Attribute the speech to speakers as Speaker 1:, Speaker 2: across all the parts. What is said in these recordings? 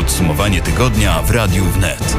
Speaker 1: Podsumowanie tygodnia w Radiu Wnet.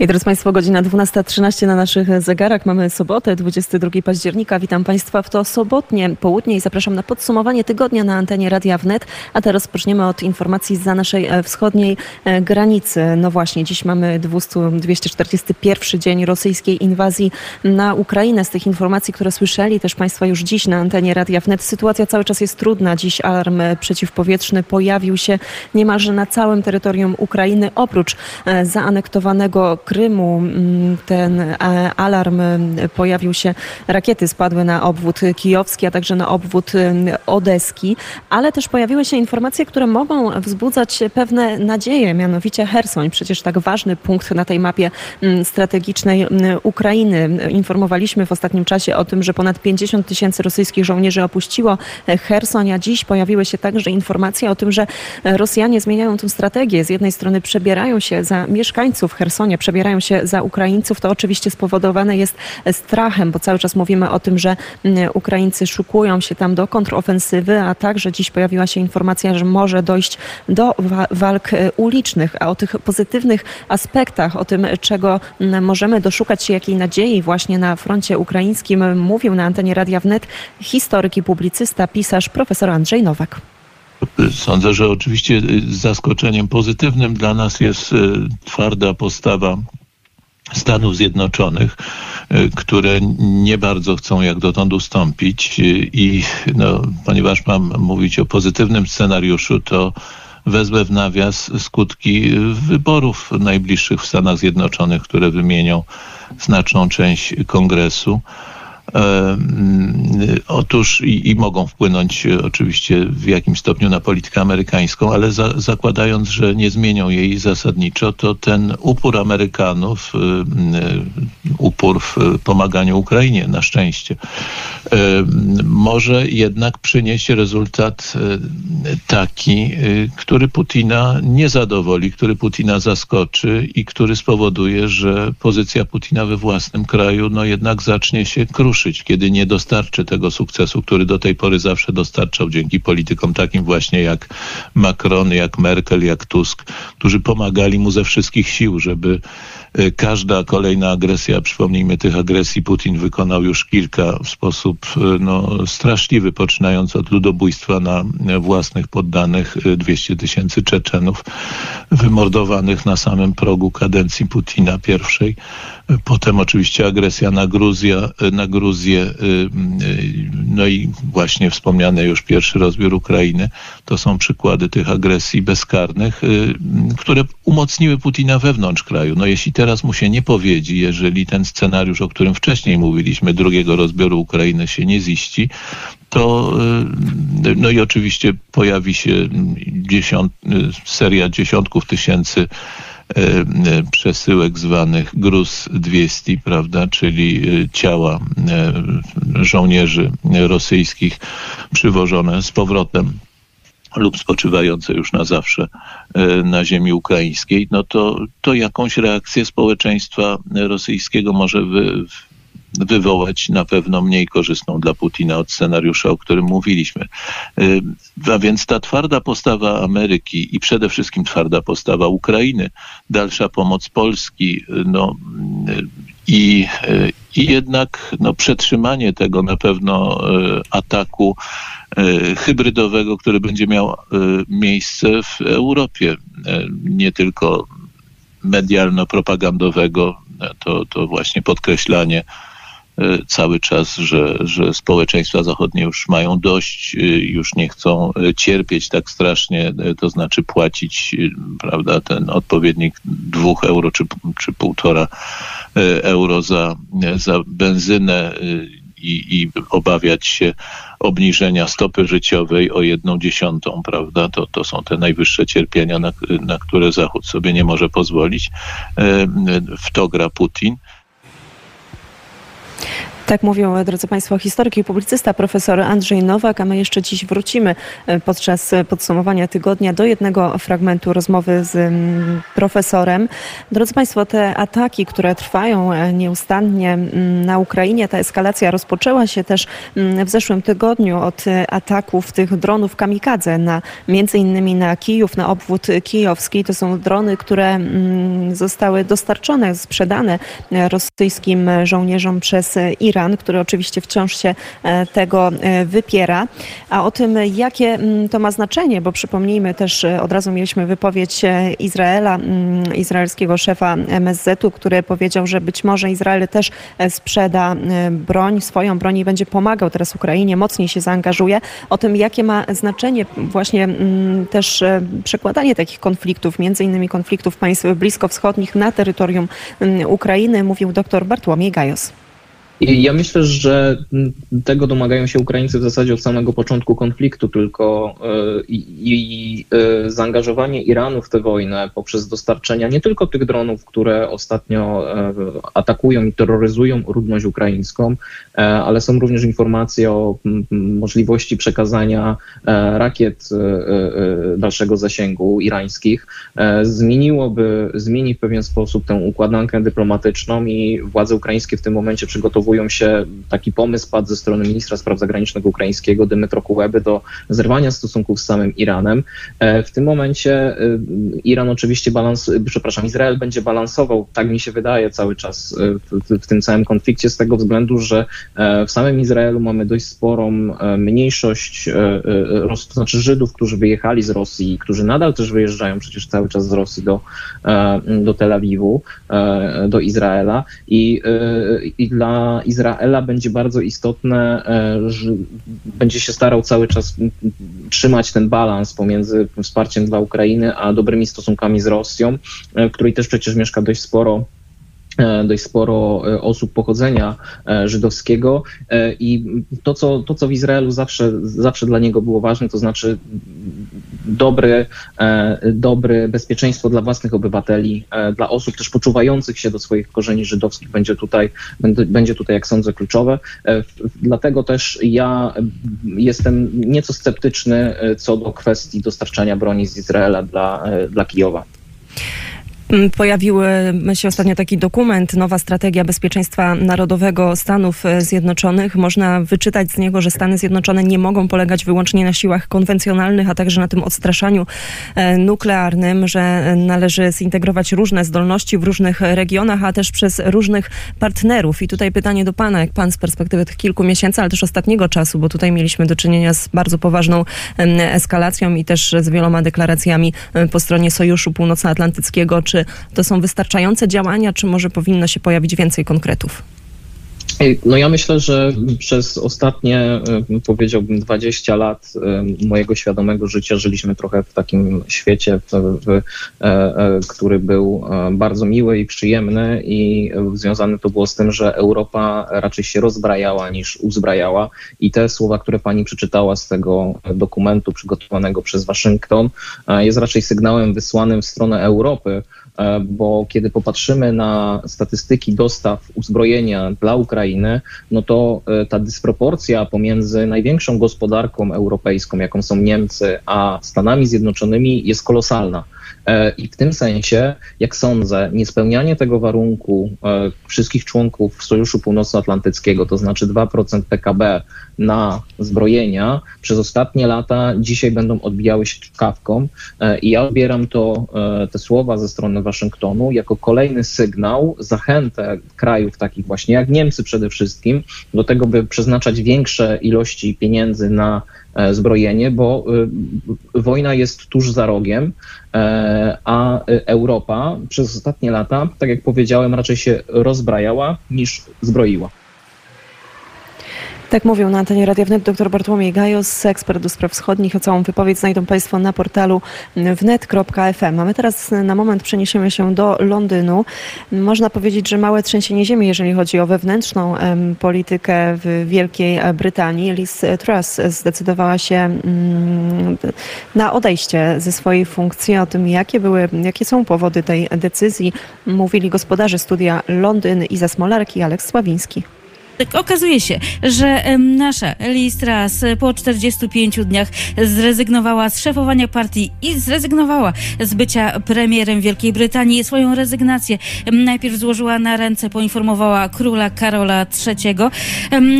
Speaker 2: I drodzy Państwo, godzina 12.13 na naszych zegarach. Mamy sobotę, 22 października. Witam Państwa w to sobotnie południe i zapraszam na podsumowanie tygodnia na antenie Radia Wnet. A teraz rozpoczniemy od informacji za naszej e, wschodniej e, granicy. No właśnie, dziś mamy 200, 241 dzień rosyjskiej inwazji na Ukrainę. Z tych informacji, które słyszeli też Państwo już dziś na antenie Radia Wnet, sytuacja cały czas jest trudna. Dziś alarm przeciwpowietrzny pojawił się niemalże na całym terytorium Ukrainy, oprócz e, zaanektowanego Krymu mm, ten e, alarm e, pojawił się, rakiety spadły na obwód kijowski, a także na obwód e, odeski, ale też pojawiły się informacje, które mogą wzbudzać pewne nadzieje, mianowicie Hersoń, przecież tak ważny punkt na tej mapie mm, strategicznej mm, Ukrainy. Informowaliśmy w ostatnim czasie o tym, że ponad 50 tysięcy rosyjskich żołnierzy opuściło Hersoń, a dziś pojawiły się także informacje o tym, że Rosjanie zmieniają tę strategię. Z jednej strony przebierają się za mieszkańców Hersonia, przebierają zabierają się za Ukraińców, to oczywiście spowodowane jest strachem, bo cały czas mówimy o tym, że mm, Ukraińcy szukują się tam do kontrofensywy, a także dziś pojawiła się informacja, że może dojść do walk e, ulicznych, a o tych pozytywnych aspektach, o tym, czego mm, możemy doszukać się, jakiej nadziei właśnie na froncie ukraińskim, mówił na antenie Radia Wnet historyk i publicysta, pisarz profesor Andrzej Nowak.
Speaker 3: Sądzę, że oczywiście zaskoczeniem pozytywnym dla nas jest e, twarda postawa Stanów Zjednoczonych, e, które nie bardzo chcą jak dotąd ustąpić i no, ponieważ mam mówić o pozytywnym scenariuszu, to wezmę w nawias skutki wyborów najbliższych w Stanach Zjednoczonych, które wymienią znaczną część kongresu. Otóż i, i, mogą wpłynąć e, oczywiście w jakimś stopniu na politykę amerykańską, ale za, zakładając, że nie zmienią jej zasadniczo, to ten upór Amerykanów, upór w pomaganiu Ukrainie na szczęście, może jednak przynieść rezultat e, taki, e, który Putina nie zadowoli, który Putina zaskoczy i który spowoduje, że pozycja Putina we własnym kraju no jednak zacznie się kruszyć ruszyć, kiedy nie dostarczy tego sukcesu, który do tej pory zawsze dostarczał dzięki politykom takim właśnie jak Macron, jak Merkel, jak Tusk, którzy pomagali mu ze wszystkich sił, żeby każda kolejna agresja, przypomnijmy tych agresji, Putin wykonał już kilka w sposób e, no, straszliwy, poczynając od ludobójstwa na własnych poddanych 200 e, tysięcy Czeczenów, wymordowanych na samym progu kadencji Putina pierwszej. Potem oczywiście agresja na, Gruzję, na Gruzję, y, y, no i właśnie wspomniany już pierwszy rozbiór Ukrainy. To są przykłady tych agresji bezkarnych, y, które umocniły Putina wewnątrz kraju. No jeśli teraz mu się nie powiedzi, jeżeli ten scenariusz, o którym wcześniej mówiliśmy, drugiego rozbioru Ukrainy się nie ziści, to no i oczywiście pojawi się dziesiąt, seria dziesiątków tysięcy e, przesyłek zwanych gruz 200, prawda, czyli ciała żołnierzy rosyjskich przywożone z powrotem lub spoczywające już na zawsze na ziemi ukraińskiej, no to, to jakąś reakcję społeczeństwa rosyjskiego może wy, wywołać na pewno mniej korzystną dla Putina od scenariusza, o którym mówiliśmy. Y, a więc ta twarda postawa Ameryki i przede wszystkim twarda postawa Ukrainy, dalsza pomoc Polski, y, no, i, i jednak no, przetrzymanie tego na pewno ataku hybrydowego, który będzie miał miejsce w Europie, nie tylko medialno-propagandowego, to, to właśnie podkreślanie E, cały czas, że, że społeczeństwa zachodnie już mają dość, e, już nie chcą e, cierpieć tak strasznie, to znaczy płacić prawda, ten odpowiednik dwóch euro czy, czy półtora euro za, za benzynę i, i, obawiać się obniżenia stopy życiowej o jedną dziesiątą, prawda? To, to są te najwyższe cierpienia, na, na które Zachód sobie nie może pozwolić. W to gra Putin.
Speaker 2: Tak mówią, drodzy Państwo, historyk i publicysta profesor Andrzej Nowak, a my jeszcze dziś wrócimy e, podczas podsumowania tygodnia do jednego fragmentu rozmowy z mm, profesorem. Drodzy Państwo, te ataki, które trwają e, nieustannie mm, na Ukrainie, ta eskalacja rozpoczęła się też mm, w zeszłym tygodniu od e, ataków tych dronów kamikadze na między innymi na Kijów, na obwód kijowski. To są drony, które zostały dostarczone, sprzedane rosyjskim żołnierzom przez Iran. Iran, który oczywiście wciąż się e, tego e, wypiera. A o tym, jakie to ma znaczenie, bo przypomnijmy też, e, od razu mieliśmy wypowiedź Izraela, izraelskiego szefa MSZ-u, który powiedział, że być może Izrael też sprzeda broń, swoją broń i będzie pomagał teraz Ukrainie, mocniej się zaangażuje. O tym, jakie ma znaczenie właśnie też przekładanie takich konfliktów, między innymi konfliktów państw bliskowschodnich na terytorium Ukrainy, mówił dr Bartłomiej Gajos.
Speaker 4: Ja myślę, że tego domagają się Ukraińcy w zasadzie od samego początku konfliktu, tylko e, i, i e, zaangażowanie Iranu w tę wojnę poprzez dostarczenia nie tylko tych dronów, które ostatnio e, atakują i terroryzują ludność ukraińską, ale są również informacje o możliwości przekazania rakiet dalszego zasięgu irańskich, zmieniłoby, zmieni w pewien sposób tę układankę dyplomatyczną i władze ukraińskie w tym momencie przygotowują przygotowują się, taki pomysł padł ze strony ministra spraw zagranicznych ukraińskiego Dymitro Kuleby do zerwania stosunków z samym Iranem. E, w tym momencie e, Iran oczywiście balans, przepraszam, Izrael będzie balansował, tak mi się wydaje cały czas e, w, w tym całym konflikcie z tego względu, że w samym Izraelu mamy dość sporą mniejszość, to znaczy Żydów, którzy wyjechali z Rosji, którzy nadal też wyjeżdżają przecież cały czas z Rosji do, do Tel Awiwu, do Izraela i, i dla Izraela będzie bardzo istotne, e, że będzie się starał cały czas trzymać ten balans pomiędzy wsparciem dla Ukrainy a dobrymi stosunkami z Rosją, e, w której też przecież mieszka dość sporo E, dość sporo osób pochodzenia żydowskiego. I to, co, to, co w Izraelu zawsze, zawsze dla niego było ważne, to znaczy dobre, dobre bezpieczeństwo dla własnych obywateli, dla osób też poczuwających się do swoich korzeni żydowskich będzie tutaj, będzie tutaj, jak sądzę, kluczowe. Dlatego też ja jestem nieco sceptyczny co do kwestii dostarczania broni z Izraela dla, dla Kijowa.
Speaker 2: Mm, pojawił się ostatnio taki dokument, nowa strategia bezpieczeństwa narodowego Stanów e, Zjednoczonych. Można wyczytać z niego, że Stany Zjednoczone nie mogą polegać wyłącznie na siłach konwencjonalnych, a także na tym odstraszaniu e, nuklearnym, że należy zintegrować różne zdolności w różnych regionach, a też przez różnych partnerów. I tutaj pytanie do Pana, jak Pan z perspektywy tych kilku miesięcy, ale też ostatniego czasu, bo tutaj mieliśmy do czynienia z bardzo poważną eskalacją i też z wieloma deklaracjami e, po stronie Sojuszu Północnoatlantyckiego, czy to są wystarczające działania, czy może powinno się pojawić więcej konkretów?
Speaker 4: No ja myślę, że przez ostatnie, powiedziałbym, 20 lat mojego świadomego życia żyliśmy trochę w takim świecie, w, w, e, e, który był e, bardzo miły i przyjemny i związane to było z tym, że Europa raczej się rozbrajała niż uzbrajała i te słowa, które pani przeczytała z tego dokumentu przygotowanego przez Waszyngton jest raczej sygnałem wysłanym w stronę Europy, E, bo kiedy popatrzymy na statystyki dostaw uzbrojenia dla Ukrainy, no to e, ta dysproporcja pomiędzy największą gospodarką europejską, jaką są Niemcy, a Stanami Zjednoczonymi jest kolosalna. E, I w tym sensie, jak sądzę, niespełnianie tego warunku e, wszystkich członków Sojuszu Północnoatlantyckiego, to znaczy 2% PKB na zbrojenia, przez ostatnie lata dzisiaj będą odbijały się czkawką. E, I ja odbieram to, te słowa ze strony Waszyngtonu jako kolejny sygnał, zachętę krajów takich właśnie jak Niemcy przede wszystkim, do tego, by przeznaczać większe ilości pieniędzy na E, zbrojenie, bo e, wojna jest tuż za rogiem, e, a Europa przez ostatnie lata, tak jak powiedziałem, raczej się rozbrajała niż zbroiła.
Speaker 2: Tak mówią na antenie Radia Wnet dr Bartłomiej Gajos, ekspert do spraw wschodnich. O całą wypowiedź znajdą Państwo na portalu wnet.fm. A my teraz na moment przeniesiemy się do Londynu. Można powiedzieć, że małe trzęsienie ziemi, jeżeli chodzi o wewnętrzną politykę w Wielkiej Brytanii. Liz Truss zdecydowała się mm, na odejście ze swojej funkcji. O tym, jakie były, jakie są powody tej decyzji, mówili gospodarze studia Londyn Iza Smolarki i Aleks Sławiński.
Speaker 5: Okazuje się, że nasza Listras po 45 dniach zrezygnowała z szefowania partii i zrezygnowała z bycia premierem Wielkiej Brytanii. Swoją rezygnację najpierw złożyła na ręce, poinformowała króla Karola III.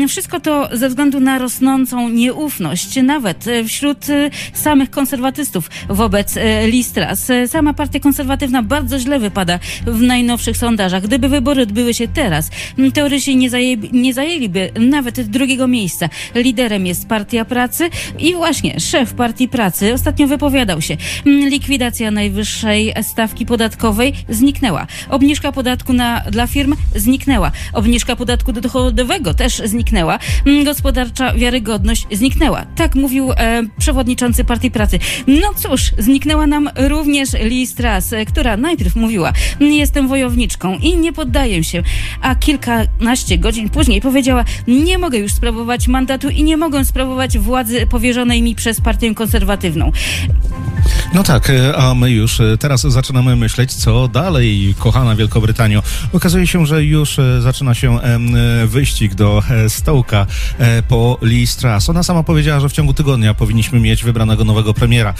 Speaker 5: Wszystko to ze względu na rosnącą nieufność, nawet e, wśród e, samych konserwatystów wobec e, Listras. Sama partia konserwatywna bardzo źle wypada w najnowszych sondażach. Gdyby wybory odbyły się teraz, teoretycznie nie, zaję, nie zajęliby nawet drugiego miejsca. Liderem jest Partia Pracy i właśnie szef Partii Pracy ostatnio wypowiadał się. M, Likwidacja najwyższej stawki podatkowej zniknęła. Obniżka podatku na, dla firm zniknęła. Obniżka podatku dochodowego też zniknęła. M, Gospodarcza wiarygodność zniknęła. Tak mówił e, przewodniczący Partii Pracy. No cóż, zniknęła nam również Liz Truss, e, która najpierw mówiła, jestem wojowniczką i nie poddaję się, a kilkanaście godzin później powiedziała, nie mogę już sprawować mandatu i nie mogę sprawować władzy powierzonej mi przez partię konserwatywną.
Speaker 6: No tak, e, a my już e, teraz zaczynamy myśleć, co dalej, kochana Wielkobrytanio. Okazuje się, że już e, zaczyna się wyścig do stołka po Liz Truss. Ona sama powiedziała, że w ciągu tygodnia powinniśmy mieć wybranego nowego premiera.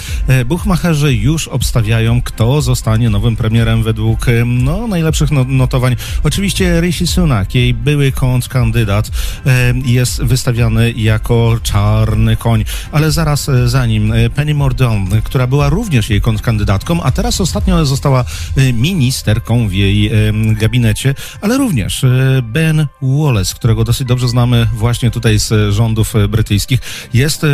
Speaker 6: Buchmacherzy już obstawiają, kto zostanie nowym premierem według no, najlepszych no, notowań. Oczywiście Rishi Sunak, jej były kontrkandydat, e, jest wystawiany jako czarny koń, ale zaraz e, za nim e, Penny Mordaunt, która była również jej kontrkandydatką, a teraz ostatnio została ministerką w jej gabinecie, ale również Ben Wallace, którego dosyć dobrze znamy właśnie tutaj z rządów brytyjskich, jest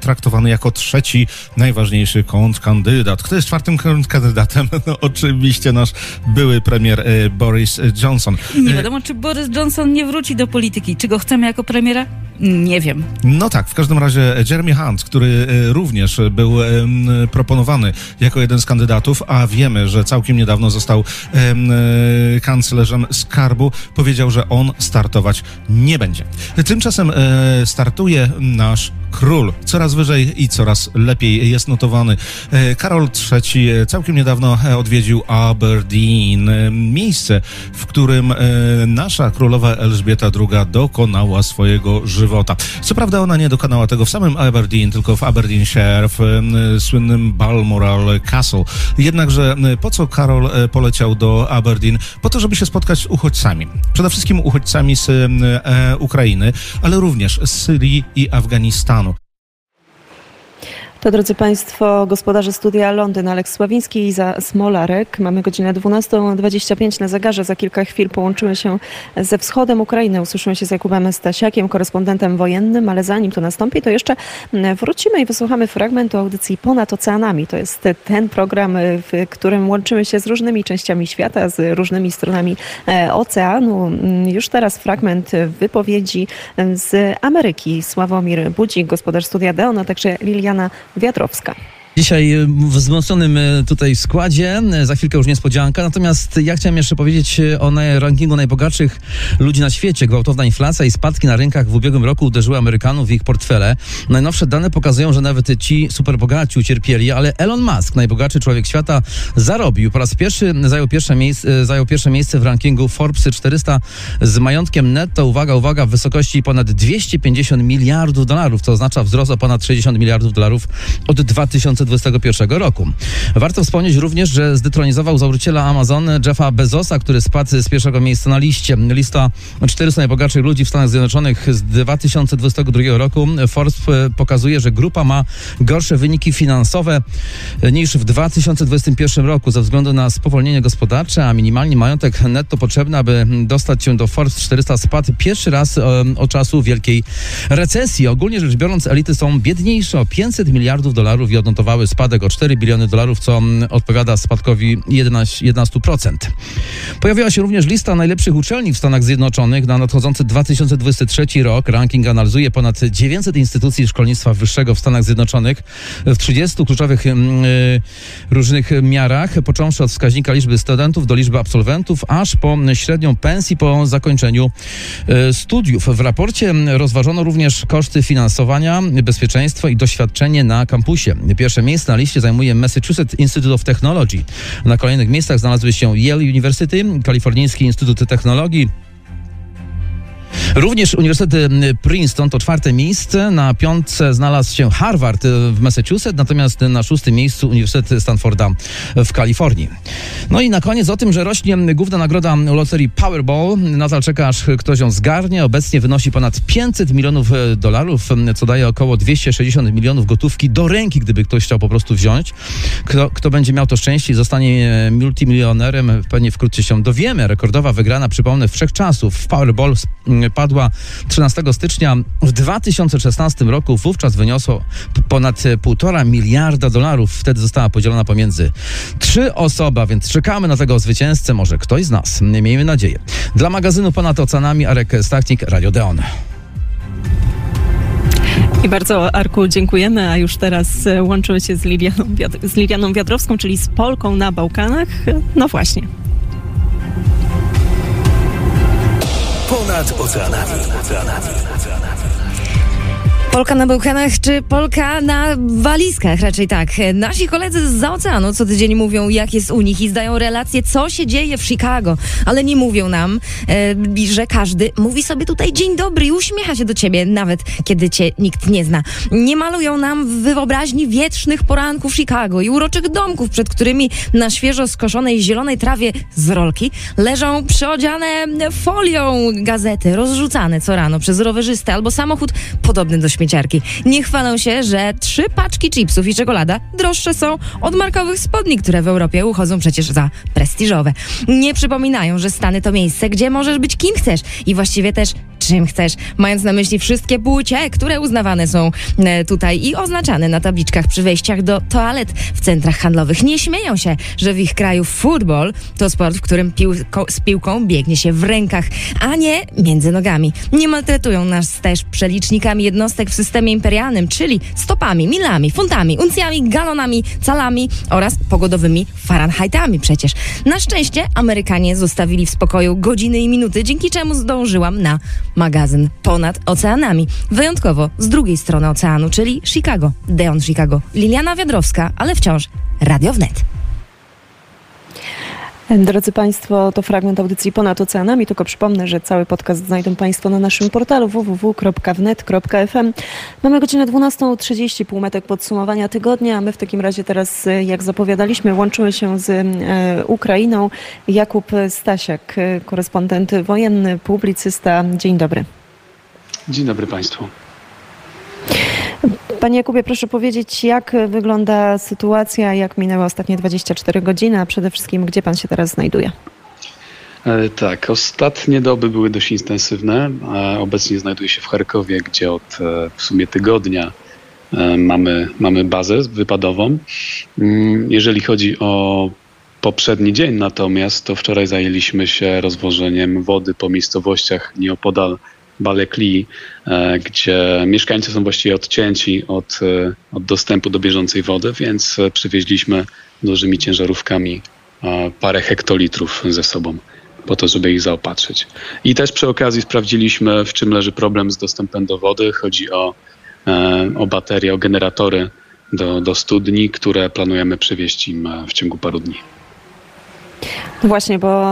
Speaker 6: traktowany jako trzeci najważniejszy kontrkandydat. Kto jest czwartym kontrkandydatem? No oczywiście nasz były premier Boris Johnson.
Speaker 5: Nie wiadomo, czy Boris Johnson nie wróci do polityki. Czy go chcemy jako premiera? Nie wiem.
Speaker 6: No tak, w każdym razie Jeremy Hunt, który e, również był proponowany jako jeden z kandydatów, a wiemy, że całkiem niedawno został e, kanclerzem skarbu, powiedział, że on startować nie będzie. Tymczasem e, startuje nasz król. Coraz wyżej i coraz lepiej jest notowany. Karol III całkiem niedawno odwiedził Aberdeen, miejsce, w którym nasza królowa Elżbieta II dokonała swojego żywota. Co prawda ona nie dokonała tego w samym Aberdeen, tylko w Aberdeenshire, w e, słynnym Balmoral Castle. Jednakże e, po co Karol e, poleciał do Aberdeen? Po to, żeby się spotkać z uchodźcami. Przede wszystkim uchodźcami z e, Ukrainy, ale również z Syrii i Afganistanu.
Speaker 2: To, drodzy Państwo, gospodarze studia Londyn, Aleks Sławiński i Iza Smolarek. Mamy godzinę 12.25 na zegarze. Za kilka chwil połączymy się ze wschodem Ukrainy. Usłyszymy się z Jakubem Stasiakiem, korespondentem wojennym, ale zanim to nastąpi, to jeszcze wrócimy i wysłuchamy fragmentu audycji Ponad Oceanami. To jest ten program, w którym łączymy się z różnymi częściami świata, z różnymi stronami e, oceanu. Już teraz fragment wypowiedzi z Ameryki. Sławomir Budzik, gospodarz studia Deon, a także Liliana Ветровска.
Speaker 7: Dzisiaj e, w wzmocnionym e, tutaj składzie, e, za chwilkę już niespodzianka. Natomiast ja chciałem jeszcze powiedzieć o naj- rankingu najbogatszych ludzi na świecie. Gwałtowna inflacja i spadki na rynkach w ubiegłym roku uderzyły Amerykanów w ich portfele. Najnowsze dane pokazują, że nawet ci superbogaci ucierpieli, ale Elon Musk, najbogatszy człowiek świata, zarobił. Po raz pierwszy zajął pierwsze, miejsce, zajął pierwsze miejsce w rankingu Forbes 400 z majątkiem netto, uwaga, uwaga, w wysokości ponad 250 miliardów dolarów, co oznacza wzrost o ponad 60 miliardów dolarów od 2021 roku. Warto wspomnieć również, że zdetronizował założyciela Amazon Jeffa Bezosa, który spadł z pierwszego miejsca na liście. Lista 400 najbogatszych ludzi w Stanach Zjednoczonych z 2022 roku. Forbes e, pokazuje, że grupa ma gorsze wyniki finansowe e, niż w 2021 roku ze względu na spowolnienie gospodarcze, a minimalnie majątek netto potrzebny, aby dostać się do Forbes 400 spadł pierwszy raz e, od czasu wielkiej recesji. Ogólnie rzecz biorąc, elity są biedniejsze o 500 miliardów dolarów i odnotowały spadek o 4 biliony dolarów, co mm, odpowiada spadkowi 11, 11%. Pojawiła się również lista najlepszych uczelni w Stanach Zjednoczonych na nadchodzący 2023 rok. Ranking analizuje ponad 900 instytucji szkolnictwa wyższego w Stanach Zjednoczonych w 30 kluczowych mm, y, różnych miarach, począwszy od wskaźnika liczby studentów do liczby absolwentów, aż po średnią pensji po zakończeniu y, studiów. W raporcie rozważono również koszty finansowania, bezpieczeństwo i doświadczenie na kampusie. Pierwsze miejsce na liście zajmuje Massachusetts Institute of Technology. Na kolejnych miejscach znalazły się Yale University, Kalifornijski Instytut Technologii, Również Uniwersytet Princeton to czwarte miejsce. Na piątce znalazł się Harvard w Massachusetts, natomiast na szóstym miejscu Uniwersytet Stanforda w Kalifornii. No i na koniec o tym, że rośnie główna nagroda loterii Powerball. Nadal czeka, aż ktoś ją zgarnie. Obecnie wynosi ponad 500 milionów dolarów, co daje około 260 milionów gotówki do ręki, gdyby ktoś chciał po prostu wziąć. Kto, kto będzie miał to szczęście i zostanie multimilionerem, pewnie wkrótce się dowiemy. Rekordowa wygrana, przypomnę, wszechczasów w Powerball padła 13 stycznia w 2016 roku. Wówczas wyniosło ponad 1,5 miliarda dolarów. Wtedy została podzielona pomiędzy trzy osoby, więc czekamy na tego zwycięzcę. Może ktoś z nas. Miejmy nadzieję. Dla magazynu Ponad Oceanami Arek Stachnik, Radio Deon.
Speaker 2: I bardzo, Arku, dziękujemy, a już teraz e, łączymy się z Liwianą, z Liwianą Wiadrowską, czyli z Polką na Bałkanach. No właśnie.
Speaker 1: Ponad oceanami. oceanami.
Speaker 8: Polka na Bałkanach czy Polka na walizkach? Raczej tak. Nasi koledzy z oceanu co tydzień mówią, jak jest u nich i zdają relacje, co się dzieje w Chicago, ale nie mówią nam, e, że każdy mówi sobie tutaj dzień dobry i uśmiecha się do ciebie, nawet kiedy cię nikt nie zna. Nie malują nam w wyobraźni wietrznych poranków Chicago i uroczych domków, przed którymi na świeżo skoszonej zielonej trawie z rolki leżą przyodziane folią gazety, rozrzucane co rano przez rowerzystę albo samochód podobny do śmieciarki. Nie chwalą się, że trzy paczki chipsów i czekolada droższe są od markowych spodni, które w Europie uchodzą przecież za prestiżowe. Nie przypominają, że Stany to miejsce, gdzie możesz być kim chcesz i właściwie też czym chcesz, mając na myśli wszystkie płcie, które uznawane są e, tutaj i oznaczane na tabliczkach przy wejściach do toalet w centrach handlowych. Nie śmieją się, że w ich kraju futbol to sport, w którym piłko, z piłką biegnie się w rękach, a nie między nogami. Nie maltretują nas też przelicznikami jednostek w systemie imperialnym, czyli stopami, milami, funtami, uncjami, galonami, calami oraz pogodowymi Fahrenheitami przecież. Na szczęście Amerykanie zostawili w spokoju godziny i minuty, dzięki czemu zdążyłam na magazyn ponad oceanami. Wyjątkowo z drugiej strony oceanu, czyli Chicago, Deon Chicago. Liliana Wiadrowska, ale wciąż Radio Wnet.
Speaker 2: Drodzy Państwo, to fragment audycji Ponad Oceanami. Tylko przypomnę, że cały podcast znajdą Państwo na naszym portalu www.wnet.fm. Mamy godzinę 12.30, półmetek podsumowania tygodnia. My w takim razie teraz, jak zapowiadaliśmy, łączymy się z e, Ukrainą. Jakub Stasiak, korespondent wojenny, publicysta. Dzień dobry.
Speaker 9: Dzień dobry Państwu.
Speaker 2: Panie Jakubie, proszę powiedzieć, jak wygląda sytuacja, jak minęły ostatnie 24 godziny, a przede wszystkim, gdzie pan się teraz znajduje?
Speaker 9: E, tak, ostatnie doby były dość intensywne. Obecnie znajduję się w Charkowie, gdzie od e, w sumie tygodnia e, mamy, mamy bazę wypadową. Mm, jeżeli chodzi o poprzedni dzień natomiast, to wczoraj zajęliśmy się rozwożeniem wody po miejscowościach nieopodal Balekli, e, gdzie mieszkańcy są właściwie odcięci od, e, od dostępu do bieżącej wody, więc e, przywieźliśmy dużymi ciężarówkami parę hektolitrów ze sobą po to, żeby ich zaopatrzyć. I też przy okazji sprawdziliśmy, w czym leży problem z dostępem do wody. Chodzi o, o baterie, o generatory do, do studni, które planujemy przywieźć im w ciągu paru dni.
Speaker 2: No właśnie, bo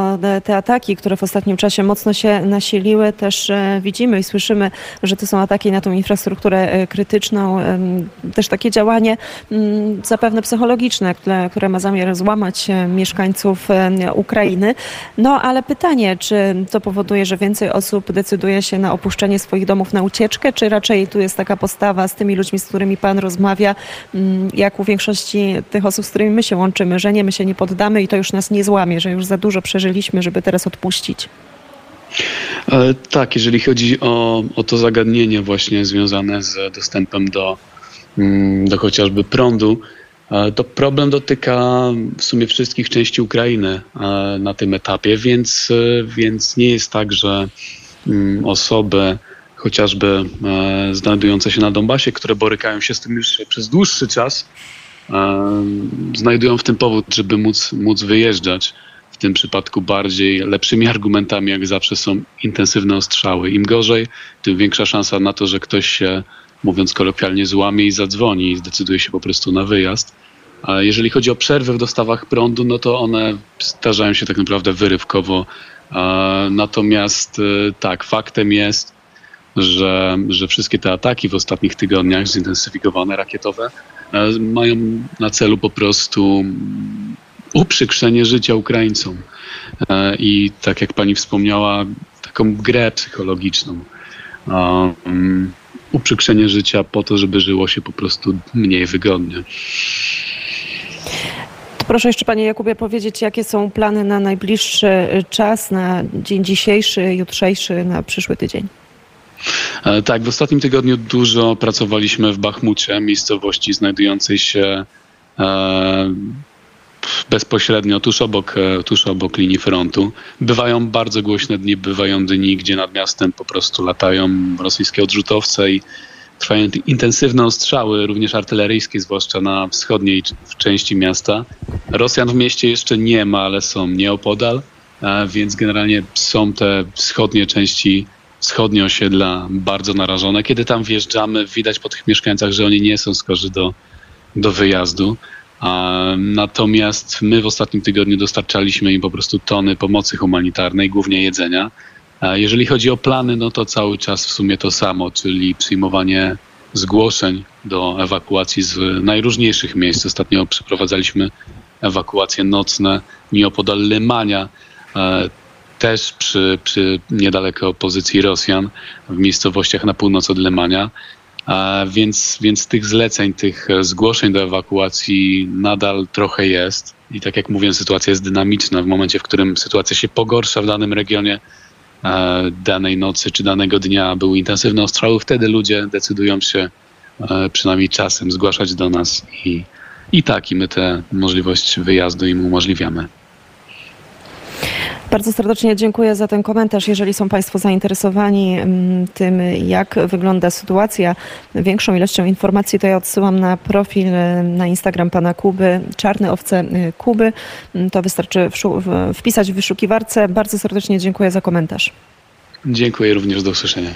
Speaker 2: te ataki, które w ostatnim czasie mocno się nasiliły, też e, widzimy i słyszymy, że to są ataki na tą infrastrukturę e, krytyczną. Też takie działanie mm, zapewne psychologiczne, które ma zamiar złamać e, mieszkańców Ukrainy. No ale pytanie, czy to powoduje, że więcej osób decyduje się na opuszczenie swoich domów na ucieczkę, czy raczej tu jest taka postawa z tymi ludźmi, z którymi Pan rozmawia, mm, jak u większości tych osób, z którymi my się łączymy, że nie, my się nie poddamy i to już nas nie złamie, że już za dużo przeżyliśmy, żeby teraz odpuścić.
Speaker 9: E, tak, jeżeli chodzi o, o to zagadnienie właśnie związane z dostępem do, mm, do chociażby prądu, e, to problem dotyka w sumie wszystkich części Ukrainy e, na tym etapie, więc, więc nie jest tak, że mm, osoby chociażby znajdujące się na Donbasie, które borykają się z tym już przez dłuższy czas, znajdują w tym powód, żeby móc, móc wyjeżdżać w tym przypadku bardziej lepszymi argumentami, jak zawsze są intensywne ostrzały. Im gorzej, tym większa szansa na to, że ktoś się, mówiąc kolokwialnie, złamie i zadzwoni i zdecyduje się po prostu na wyjazd. A jeżeli chodzi o przerwy w dostawach prądu, no to one zdarzają się tak naprawdę wyrywkowo Natomiast tak, faktem jest, że, że wszystkie te ataki w ostatnich tygodniach, zintensyfikowane rakietowe, mają na celu po prostu uprzykrzenie życia Ukraińcom. I tak jak pani wspomniała, taką grę psychologiczną. Um, uprzykrzenie życia po to, żeby żyło się po prostu mniej wygodnie.
Speaker 2: Proszę jeszcze Panie Jakubie powiedzieć, jakie są plany na najbliższy czas, na dzień dzisiejszy, jutrzejszy, na przyszły tydzień?
Speaker 9: E, tak, w ostatnim tygodniu dużo pracowaliśmy w Bachmucie, miejscowości znajdującej się e, bezpośrednio tuż obok, e, tuż obok linii frontu. Bywają bardzo głośne dni, bywają dni, gdzie nad miastem po prostu latają rosyjskie odrzutowce i trwają intensywne ostrzały, również artyleryjskie, zwłaszcza na wschodniej części miasta. Rosjan w mieście jeszcze nie ma, ale są nieopodal, więc generalnie są te wschodnie części, wschodnie osiedla bardzo narażone. Kiedy tam wjeżdżamy, widać po tych mieszkańcach, że oni nie są skorzy do, do wyjazdu. Natomiast my w ostatnim tygodniu dostarczaliśmy im po prostu tony pomocy humanitarnej, głównie jedzenia. Jeżeli chodzi o plany, no to cały czas w sumie to samo, czyli przyjmowanie zgłoszeń do ewakuacji z najróżniejszych miejsc. Ostatnio przeprowadzaliśmy ewakuacje nocne nieopodal Lemania, e, też przy, przy niedaleko pozycji Rosjan w miejscowościach na północ od Lemania. Więc, więc tych zleceń, tych zgłoszeń do ewakuacji nadal trochę jest. I tak jak mówię, sytuacja jest dynamiczna. W momencie, w którym sytuacja się pogorsza w danym regionie, e, danej nocy czy danego dnia były intensywne ostrzały, wtedy ludzie decydują się e, przynajmniej czasem zgłaszać do nas i, i tak, i my tę możliwość wyjazdu im umożliwiamy.
Speaker 2: Bardzo serdecznie dziękuję za ten komentarz. Jeżeli są Państwo zainteresowani mm, tym, jak wygląda sytuacja, większą ilością informacji, to ja odsyłam na profil e, na Instagram pana Kuby, Czarne Owce e, Kuby. Mm, to wystarczy wpisać w wyszukiwarce. Bardzo serdecznie dziękuję za komentarz.
Speaker 9: Dziękuję również, do usłyszenia.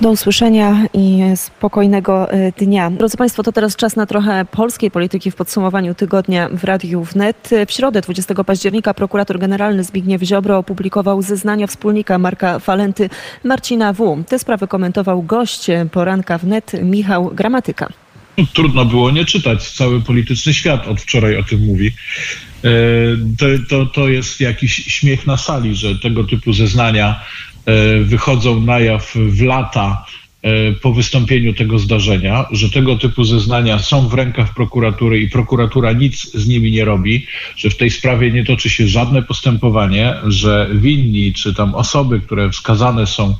Speaker 2: Do usłyszenia i spokojnego e, dnia. Drodzy Państwo, to teraz czas na trochę polskiej polityki w podsumowaniu tygodnia w Radiu Wnet. W środę 20 października prokurator generalny Zbigniew Ziobro opublikował zeznania wspólnika Marka Falenty Marcina W. Te sprawy komentował gość poranka wnet Michał Gramatyka.
Speaker 10: Trudno było nie czytać. Cały polityczny świat od wczoraj o tym mówi. E, to, to, to jest jakiś śmiech na sali, że tego typu zeznania E, wychodzą na jaw w lata e, po wystąpieniu tego zdarzenia, że tego typu zeznania są w rękach prokuratury i prokuratura nic z nimi nie robi, że w tej sprawie nie toczy się żadne postępowanie, że winni czy tam osoby, które wskazane są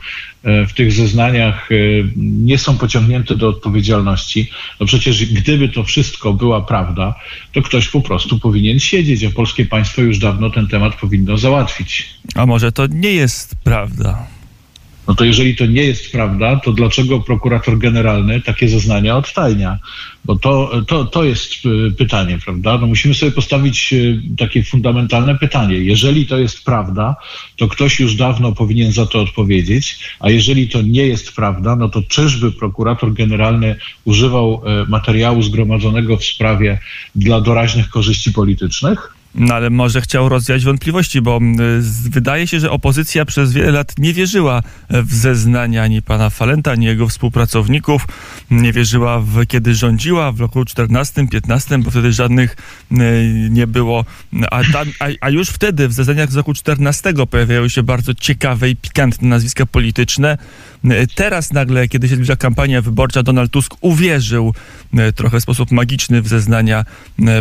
Speaker 10: E, w tych zeznaniach e, nie są pociągnięte do odpowiedzialności. No przecież gdyby to wszystko była prawda, to ktoś po prostu powinien siedzieć, a polskie państwo już dawno ten temat powinno załatwić.
Speaker 11: A może to nie jest prawda?
Speaker 10: No to jeżeli to nie jest prawda, to dlaczego prokurator generalny takie zeznania odtajnia? Bo to, to, to jest y, pytanie, prawda? No musimy sobie postawić y, takie fundamentalne pytanie. Jeżeli to jest prawda, to ktoś już dawno powinien za to odpowiedzieć, a jeżeli to nie jest prawda, no to czyżby prokurator generalny używał y, materiału zgromadzonego w sprawie dla doraźnych korzyści politycznych?
Speaker 11: No ale może chciał rozwiać wątpliwości, bo wydaje się, że opozycja przez wiele lat nie wierzyła w zeznania ani pana Falenta, ani jego współpracowników. Nie wierzyła w kiedy rządziła w roku 14-15, bo wtedy żadnych nie było. A, tam, a, a, już wtedy w zeznaniach z roku 14 pojawiały się bardzo ciekawe i pikantne nazwiska polityczne. Teraz nagle, kiedy się zbliża kampania wyborcza, Donald Tusk uwierzył trochę w sposób magiczny w zeznania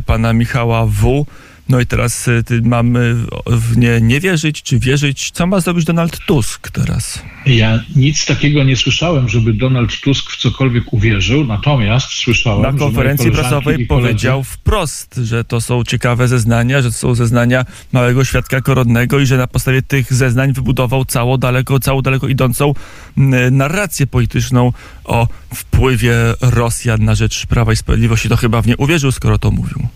Speaker 11: pana Michała W. No i teraz y, mamy w nie, nie wierzyć, czy wierzyć. Co ma zrobić Donald Tusk teraz?
Speaker 10: Ja nic takiego nie słyszałem, żeby Donald Tusk w cokolwiek uwierzył, natomiast słyszałem.
Speaker 11: Na konferencji prasowej powiedział wprost, że to są ciekawe zeznania, że to są zeznania małego świadka koronnego i że na podstawie tych zeznań wybudował całą daleko, całą daleko idącą narrację polityczną o wpływie Rosjan na rzecz Prawa i Sprawiedliwości. To chyba w nie uwierzył, skoro to mówił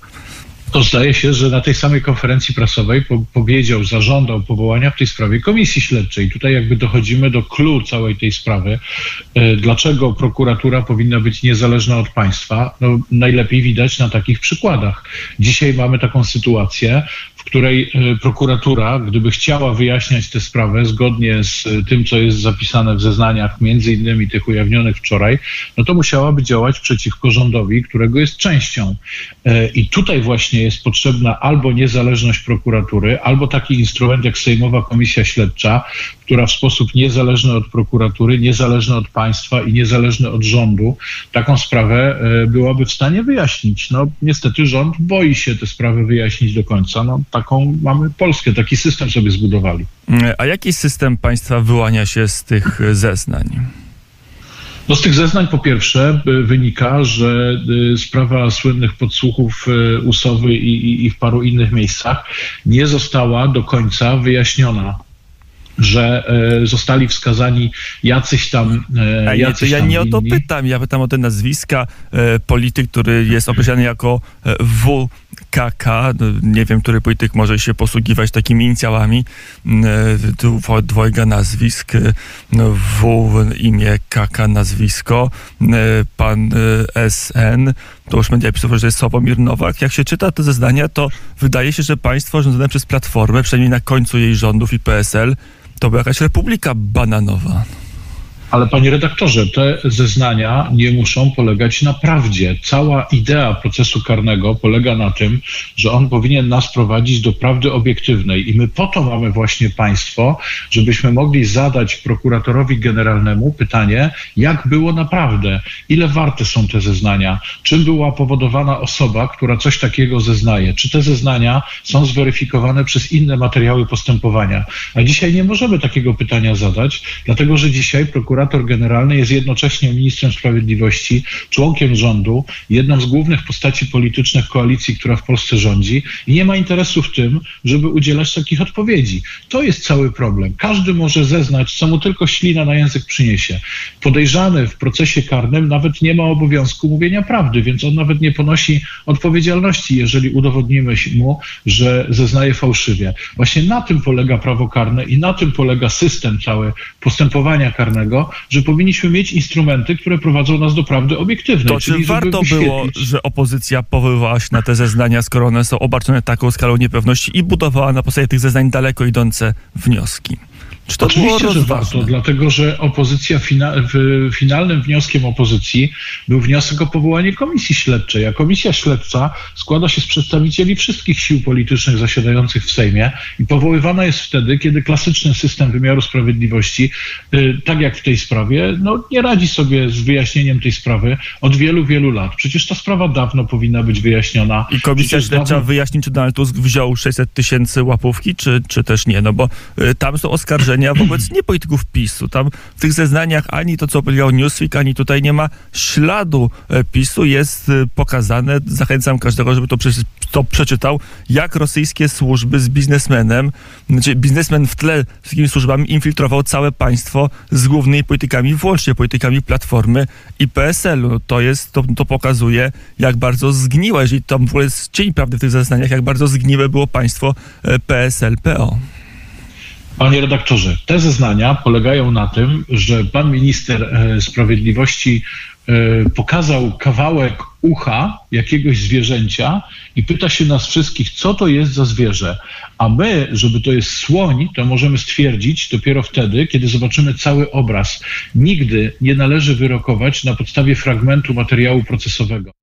Speaker 10: to zdaje się, że na tej samej konferencji prasowej po, powiedział, zażądał powołania w tej sprawie komisji śledczej. Tutaj jakby dochodzimy do clue całej tej sprawy. E, dlaczego prokuratura powinna być niezależna od państwa? No, najlepiej widać na takich przykładach. Dzisiaj mamy taką sytuację, w której e, prokuratura, gdyby chciała wyjaśniać tę sprawę zgodnie z e, tym, co jest zapisane w zeznaniach, między innymi tych ujawnionych wczoraj, no to musiałaby działać przeciwko rządowi, którego jest częścią. E, I tutaj właśnie jest potrzebna albo niezależność prokuratury, albo taki instrument jak Sejmowa Komisja Śledcza, która w sposób niezależny od prokuratury, niezależny od państwa i niezależny od rządu taką sprawę byłaby w stanie wyjaśnić. No niestety rząd boi się tę sprawę wyjaśnić do końca. No, taką mamy Polskę, taki system sobie zbudowali.
Speaker 11: A jaki system państwa wyłania się z tych zeznań?
Speaker 10: No z tych zeznań po pierwsze wynika, że sprawa słynnych podsłuchów Usowy i, i, i w paru innych miejscach nie została do końca wyjaśniona że e, zostali wskazani jacyś tam.
Speaker 11: E, jacyś ja tam nie o to pytam, ja pytam o te nazwiska. E, polityk, który jest określany jako WKK, no, nie wiem, który polityk może się posługiwać takimi inicjałami. Dwojga nazwisk, no, W imię KK nazwisko, pan SN, to już media pisowe, że jest Sławomir Nowak. Jak się czyta te zeznania, to wydaje się, że państwo rządzone przez Platformę, przynajmniej na końcu jej rządów i PSL, to była jakaś republika bananowa.
Speaker 10: Ale panie redaktorze, te zeznania nie muszą polegać na prawdzie. Cała idea procesu karnego polega na tym, że on powinien nas prowadzić do prawdy obiektywnej. I my po to mamy właśnie państwo, żebyśmy mogli zadać prokuratorowi generalnemu pytanie, jak było naprawdę, ile warte są te zeznania, czym była powodowana osoba, która coś takiego zeznaje, czy te zeznania są zweryfikowane przez inne materiały postępowania. A dzisiaj nie możemy takiego pytania zadać, dlatego że dzisiaj prokurator prokurator generalny jest jednocześnie ministrem sprawiedliwości, członkiem rządu, jedną z głównych postaci politycznych koalicji, która w Polsce rządzi i nie ma interesu w tym, żeby udzielać takich odpowiedzi. To jest cały problem. Każdy może zeznać, co mu tylko ślina na język przyniesie. Podejrzany w procesie karnym nawet nie ma obowiązku mówienia prawdy, więc on nawet nie ponosi odpowiedzialności, jeżeli udowodnimy mu, że zeznaje fałszywie. Właśnie na tym polega prawo karne i na tym polega system cały postępowania karnego, że powinniśmy mieć instrumenty, które prowadzą nas do prawdy obiektywnej.
Speaker 11: To czyli czy warto było, że opozycja powoływała się na te zeznania, skoro one są obarczone taką skalą niepewności i budowała na podstawie tych zeznań daleko idące wnioski?
Speaker 10: Czy to Oczywiście, że warto, dlatego że opozycja, fina, finalnym wnioskiem opozycji był wniosek o powołanie komisji śledczej, a komisja śledcza składa się z przedstawicieli wszystkich sił politycznych zasiadających w Sejmie i powoływana jest wtedy, kiedy klasyczny system wymiaru sprawiedliwości, y, tak jak w tej sprawie, no, nie radzi sobie z wyjaśnieniem tej sprawy od wielu, wielu lat. Przecież ta sprawa dawno powinna być wyjaśniona.
Speaker 11: I komisja Przecież śledcza dawno... wyjaśni, czy Donald Tusk wziął 600 tysięcy łapówki, czy, czy też nie, no bo y, tam są oskarżenia oskarżenia wobec niepolityków PiSu. Tam w tych zeznaniach ani to, co powiedział Newsweek, ani tutaj nie ma śladu e, PiSu. Jest e, pokazane, zachęcam każdego, żeby to, to przeczytał, jak rosyjskie służby z biznesmenem, znaczy biznesmen w tle z takimi służbami infiltrował całe państwo z głównymi politykami, włącznie politykami Platformy i PSL-u. To jest, to, to pokazuje, jak bardzo zgniłe, jeżeli tam w ogóle jest cień prawdy w tych zeznaniach, jak bardzo zgniłe było państwo e, PSL-PO.
Speaker 10: Panie redaktorze, te zeznania polegają na tym, że pan minister e, sprawiedliwości e, pokazał kawałek ucha jakiegoś zwierzęcia i pyta się nas wszystkich, co to jest za zwierzę. A my, żeby to jest słoń, to możemy stwierdzić dopiero wtedy, kiedy zobaczymy cały obraz. Nigdy nie należy wyrokować na podstawie fragmentu materiału procesowego.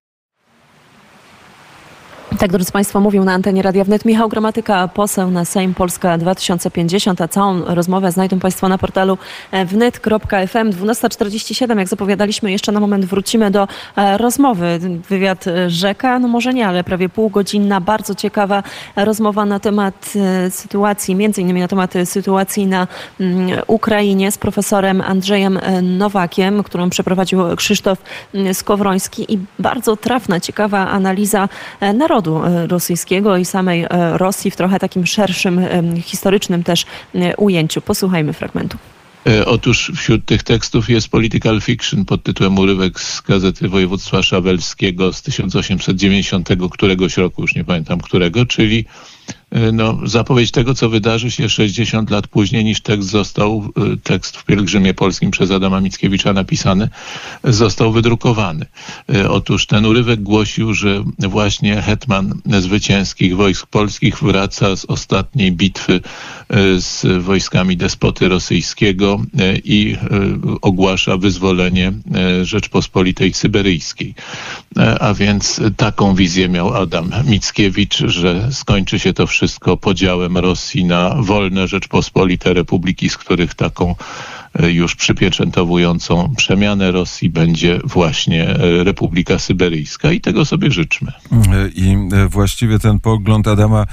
Speaker 2: Tak, drodzy Państwo, mówił na antenie Radia Wnet Michał Gramatyka, poseł na Sejm Polska 2050, a całą rozmowę znajdą Państwo na portalu e, wnet.fm 12.47. Jak zapowiadaliśmy, jeszcze na moment wrócimy do e, rozmowy. Wywiad e, rzeka, no może nie, ale prawie półgodzinna, bardzo ciekawa rozmowa na temat sytuacji, między innymi na temat sytuacji na mm, Ukrainie z profesorem Andrzejem Nowakiem, którą przeprowadził Krzysztof mm, Skowroński i bardzo trafna, ciekawa analiza narodu narodu e, rosyjskiego i samej e, Rosji w trochę takim szerszym, historycznym też e, ujęciu. Posłuchajmy fragmentu.
Speaker 3: Otóż wśród tych tekstów jest political fiction pod tytułem Urywek z Gazety Województwa Szawelskiego z 1890 któregoś roku, już nie pamiętam którego, czyli no, zapowiedź tego, co wydarzy się 60 lat później niż tekst został, tekst w Pielgrzymie Polskim przez Adama Mickiewicza napisany, został wydrukowany. Otóż ten urywek głosił, że właśnie hetman zwycięskich wojsk polskich wraca z ostatniej bitwy z wojskami despoty rosyjskiego i ogłasza wyzwolenie Rzeczpospolitej Syberyjskiej. A więc taką wizję miał Adam Mickiewicz, że skończy się to wszystko podziałem Rosji na wolne Rzeczpospolite republiki, z których taką już przypieczętowującą przemianę Rosji będzie właśnie e, Republika Syberyjska i tego sobie życzmy.
Speaker 12: I e, właściwie ten pogląd Adama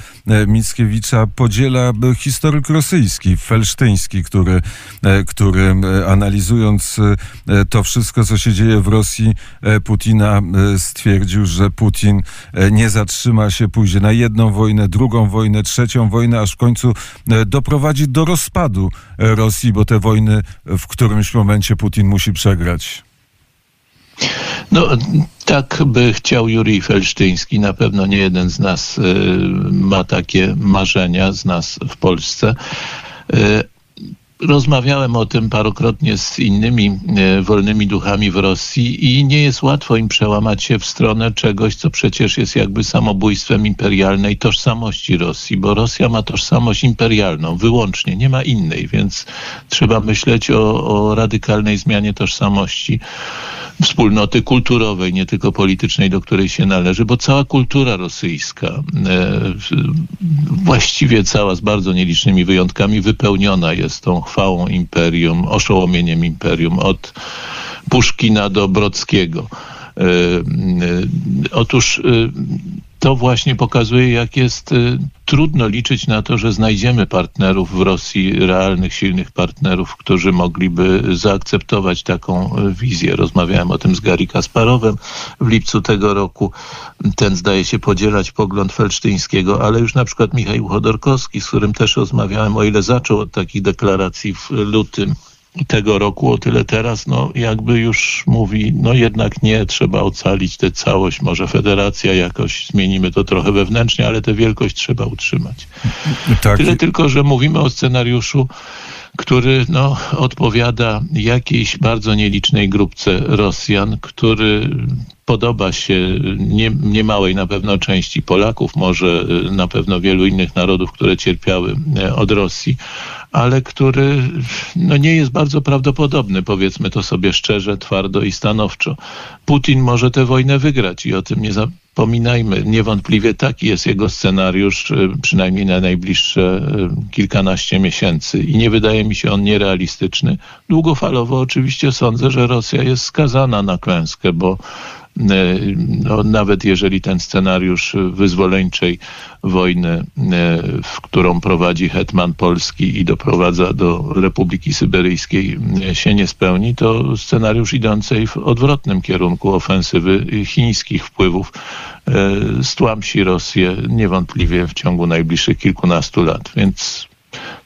Speaker 12: Mickiewicza podziela historyk rosyjski, felsztyński, który, który analizując to wszystko, co się dzieje w Rosji, Putina stwierdził, że Putin nie zatrzyma się, pójdzie na jedną wojnę, drugą wojnę, trzecią wojnę, aż w końcu e, doprowadzi do rozpadu e, Rosji, bo te wojny w którymś momencie Putin musi przegrać.
Speaker 3: No, tak by chciał Jurij Felsztyński. Na pewno nie jeden z nas y, ma takie marzenia, z nas w Polsce. Y, Rozmawiałem o tym parokrotnie z innymi e, wolnymi duchami w Rosji i nie jest łatwo im przełamać się w stronę czegoś, co przecież jest jakby samobójstwem imperialnej tożsamości Rosji, bo Rosja ma tożsamość imperialną wyłącznie, nie ma innej, więc trzeba myśleć o, o radykalnej zmianie tożsamości wspólnoty kulturowej, nie tylko politycznej, do której się należy, bo cała kultura rosyjska, e, właściwie cała z bardzo nielicznymi wyjątkami, wypełniona jest tą chwałą imperium, oszołomieniem imperium od Puszkina do Brockiego. E, e, otóż to właśnie pokazuje, jak jest y, trudno liczyć na to, że znajdziemy partnerów w Rosji, realnych, silnych partnerów, którzy mogliby zaakceptować taką y, wizję. Rozmawiałem o tym z Gary Kasparowem w lipcu tego roku. Ten zdaje się podzielać pogląd Felsztyńskiego, ale już na przykład Michał Chodorkowski, z którym też rozmawiałem, o ile zaczął od takich deklaracji w lutym tego roku, o tyle teraz, no jakby już mówi, no jednak nie, trzeba ocalić tę całość, może federacja jakoś, zmienimy to trochę wewnętrznie, ale tę wielkość trzeba utrzymać. Tak. Tyle tylko, że mówimy o scenariuszu, który no, odpowiada jakiejś bardzo nielicznej grupce Rosjan, który podoba się nie, niemałej na pewno części Polaków, może na pewno wielu innych narodów, które cierpiały e, od Rosji, ale który no, nie jest bardzo prawdopodobny, powiedzmy to sobie szczerze, twardo i stanowczo. Putin może tę wojnę wygrać i o tym nie zapominajmy. Niewątpliwie taki jest jego scenariusz, y, przynajmniej na najbliższe y, kilkanaście miesięcy i nie wydaje mi się on nierealistyczny. Długofalowo oczywiście sądzę, że Rosja jest skazana na klęskę, bo no, nawet jeżeli ten scenariusz wyzwoleńczej wojny, e, w którą prowadzi hetman polski i doprowadza do Republiki Syberyjskiej e, się nie spełni, to scenariusz idącej w odwrotnym kierunku ofensywy chińskich wpływów stłamsi Rosję niewątpliwie w ciągu najbliższych kilkunastu lat. Więc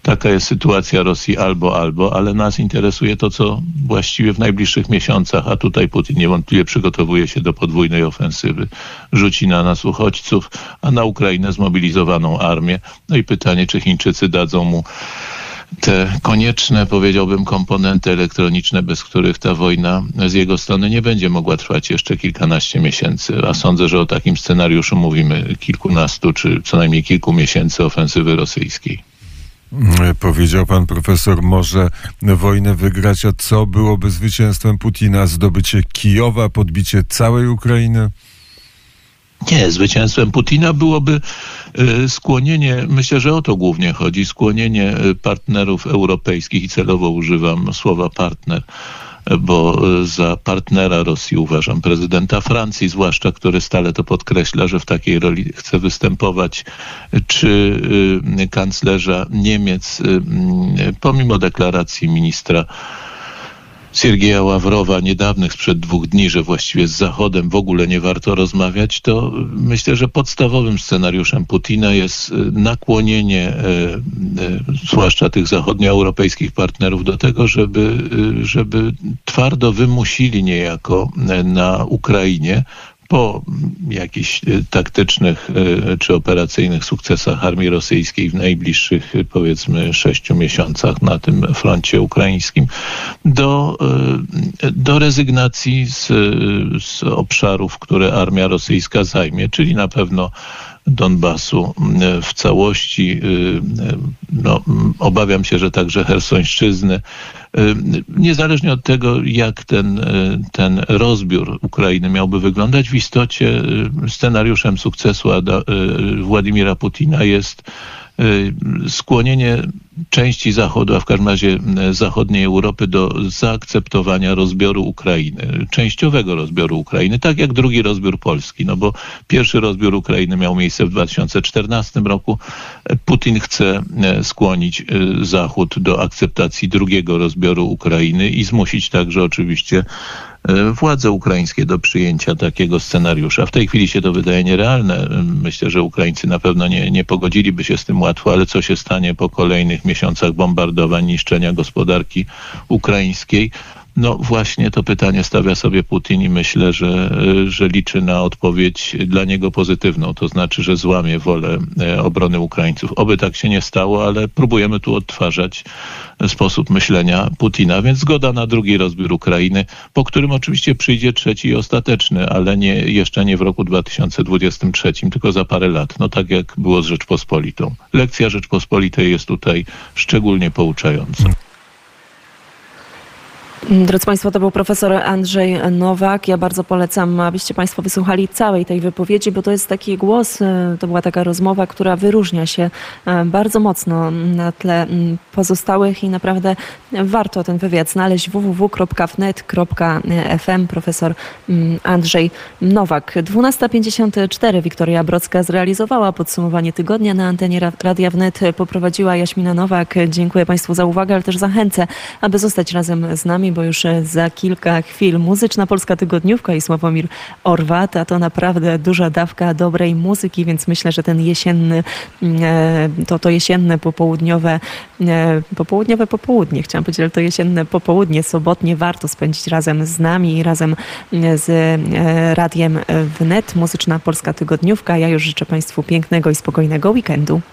Speaker 3: Taka jest sytuacja Rosji albo, albo, ale nas interesuje to, co właściwie w najbliższych miesiącach, a tutaj Putin niewątpliwie przygotowuje się do podwójnej ofensywy. Rzuci na nas uchodźców, a na Ukrainę zmobilizowaną armię. No i pytanie, czy Chińczycy dadzą mu te konieczne, powiedziałbym, komponenty elektroniczne, bez których ta wojna z jego strony nie będzie mogła trwać jeszcze kilkanaście miesięcy. A sądzę, że o takim scenariuszu mówimy kilkunastu czy co najmniej kilku miesięcy ofensywy rosyjskiej.
Speaker 12: Powiedział pan profesor, może wojnę wygrać, a co byłoby zwycięstwem Putina? Zdobycie Kijowa, podbicie całej Ukrainy?
Speaker 3: Nie, zwycięstwem Putina byłoby e, skłonienie, myślę, że o to głównie chodzi, skłonienie e, partnerów europejskich i celowo używam słowa partner bo e, za partnera Rosji uważam prezydenta Francji, zwłaszcza, który stale to podkreśla, że w takiej roli chce występować, czy e, kanclerza Niemiec, e, pomimo deklaracji ministra Siergieja Ławrowa niedawnych sprzed dwóch dni, że właściwie z Zachodem w ogóle nie warto rozmawiać, to myślę, że podstawowym scenariuszem Putina jest e, nakłonienie e, e, zwłaszcza tych zachodnioeuropejskich partnerów do tego, żeby, żeby twardo wymusili niejako na Ukrainie po jakichś y, taktycznych y, czy operacyjnych sukcesach armii rosyjskiej w najbliższych y, powiedzmy sześciu miesiącach na tym froncie ukraińskim. Do, do rezygnacji z, z obszarów, które armia rosyjska zajmie, czyli na pewno Donbasu w całości. No, obawiam się, że także Hersońszczyzny. Niezależnie od tego, jak ten, ten rozbiór Ukrainy miałby wyglądać, w istocie scenariuszem sukcesu Władimira Putina jest skłonienie części Zachodu, a w każdym razie zachodniej Europy do zaakceptowania rozbioru Ukrainy, częściowego rozbioru Ukrainy, tak jak drugi rozbiór Polski, no bo pierwszy rozbiór Ukrainy miał miejsce w 2014 roku. Putin chce skłonić Zachód do akceptacji drugiego rozbioru Ukrainy i zmusić także oczywiście władze ukraińskie do przyjęcia takiego scenariusza. W tej chwili się to wydaje nierealne. Myślę, że Ukraińcy na pewno nie, nie pogodziliby się z tym łatwo, ale co się stanie po kolejnych miesiącach bombardowań, niszczenia gospodarki ukraińskiej? No właśnie to pytanie stawia sobie Putin i myślę, że, że liczy na odpowiedź dla niego pozytywną, to znaczy, że złamie wolę e, obrony Ukraińców. Oby tak się nie stało, ale próbujemy tu odtwarzać sposób myślenia Putina, więc zgoda na drugi rozbiór Ukrainy, po którym oczywiście przyjdzie trzeci i ostateczny, ale nie, jeszcze nie w roku 2023, tylko za parę lat, no tak jak było z Rzeczpospolitą. Lekcja Rzeczpospolitej jest tutaj szczególnie pouczająca.
Speaker 2: Drodzy Państwo, to był profesor Andrzej Nowak. Ja bardzo polecam, abyście Państwo wysłuchali całej tej wypowiedzi, bo to jest taki głos, e, to była taka rozmowa, która wyróżnia się e, bardzo mocno na tle pozostałych i naprawdę warto ten wywiad znaleźć www.wnet.fm. Profesor Andrzej Nowak. 12.54 Wiktoria Brocka zrealizowała podsumowanie tygodnia na antenie Radia Wnet. Poprowadziła Jaśmina Nowak. Dziękuję Państwu za uwagę, ale też zachęcę, aby zostać razem z nami bo już e, za kilka chwil muzyczna polska tygodniówka i Sławomir Orwat, a to naprawdę duża dawka dobrej muzyki, więc myślę, że ten jesienny, mm, e, to, to jesienne popołudniowe, e, popołudniowe popołudnie, chciałam powiedzieć, ale to jesienne popołudnie, sobotnie warto spędzić razem z nami i razem z radiem wnet. Muzyczna polska tygodniówka. Ja już życzę Państwu pięknego i spokojnego weekendu.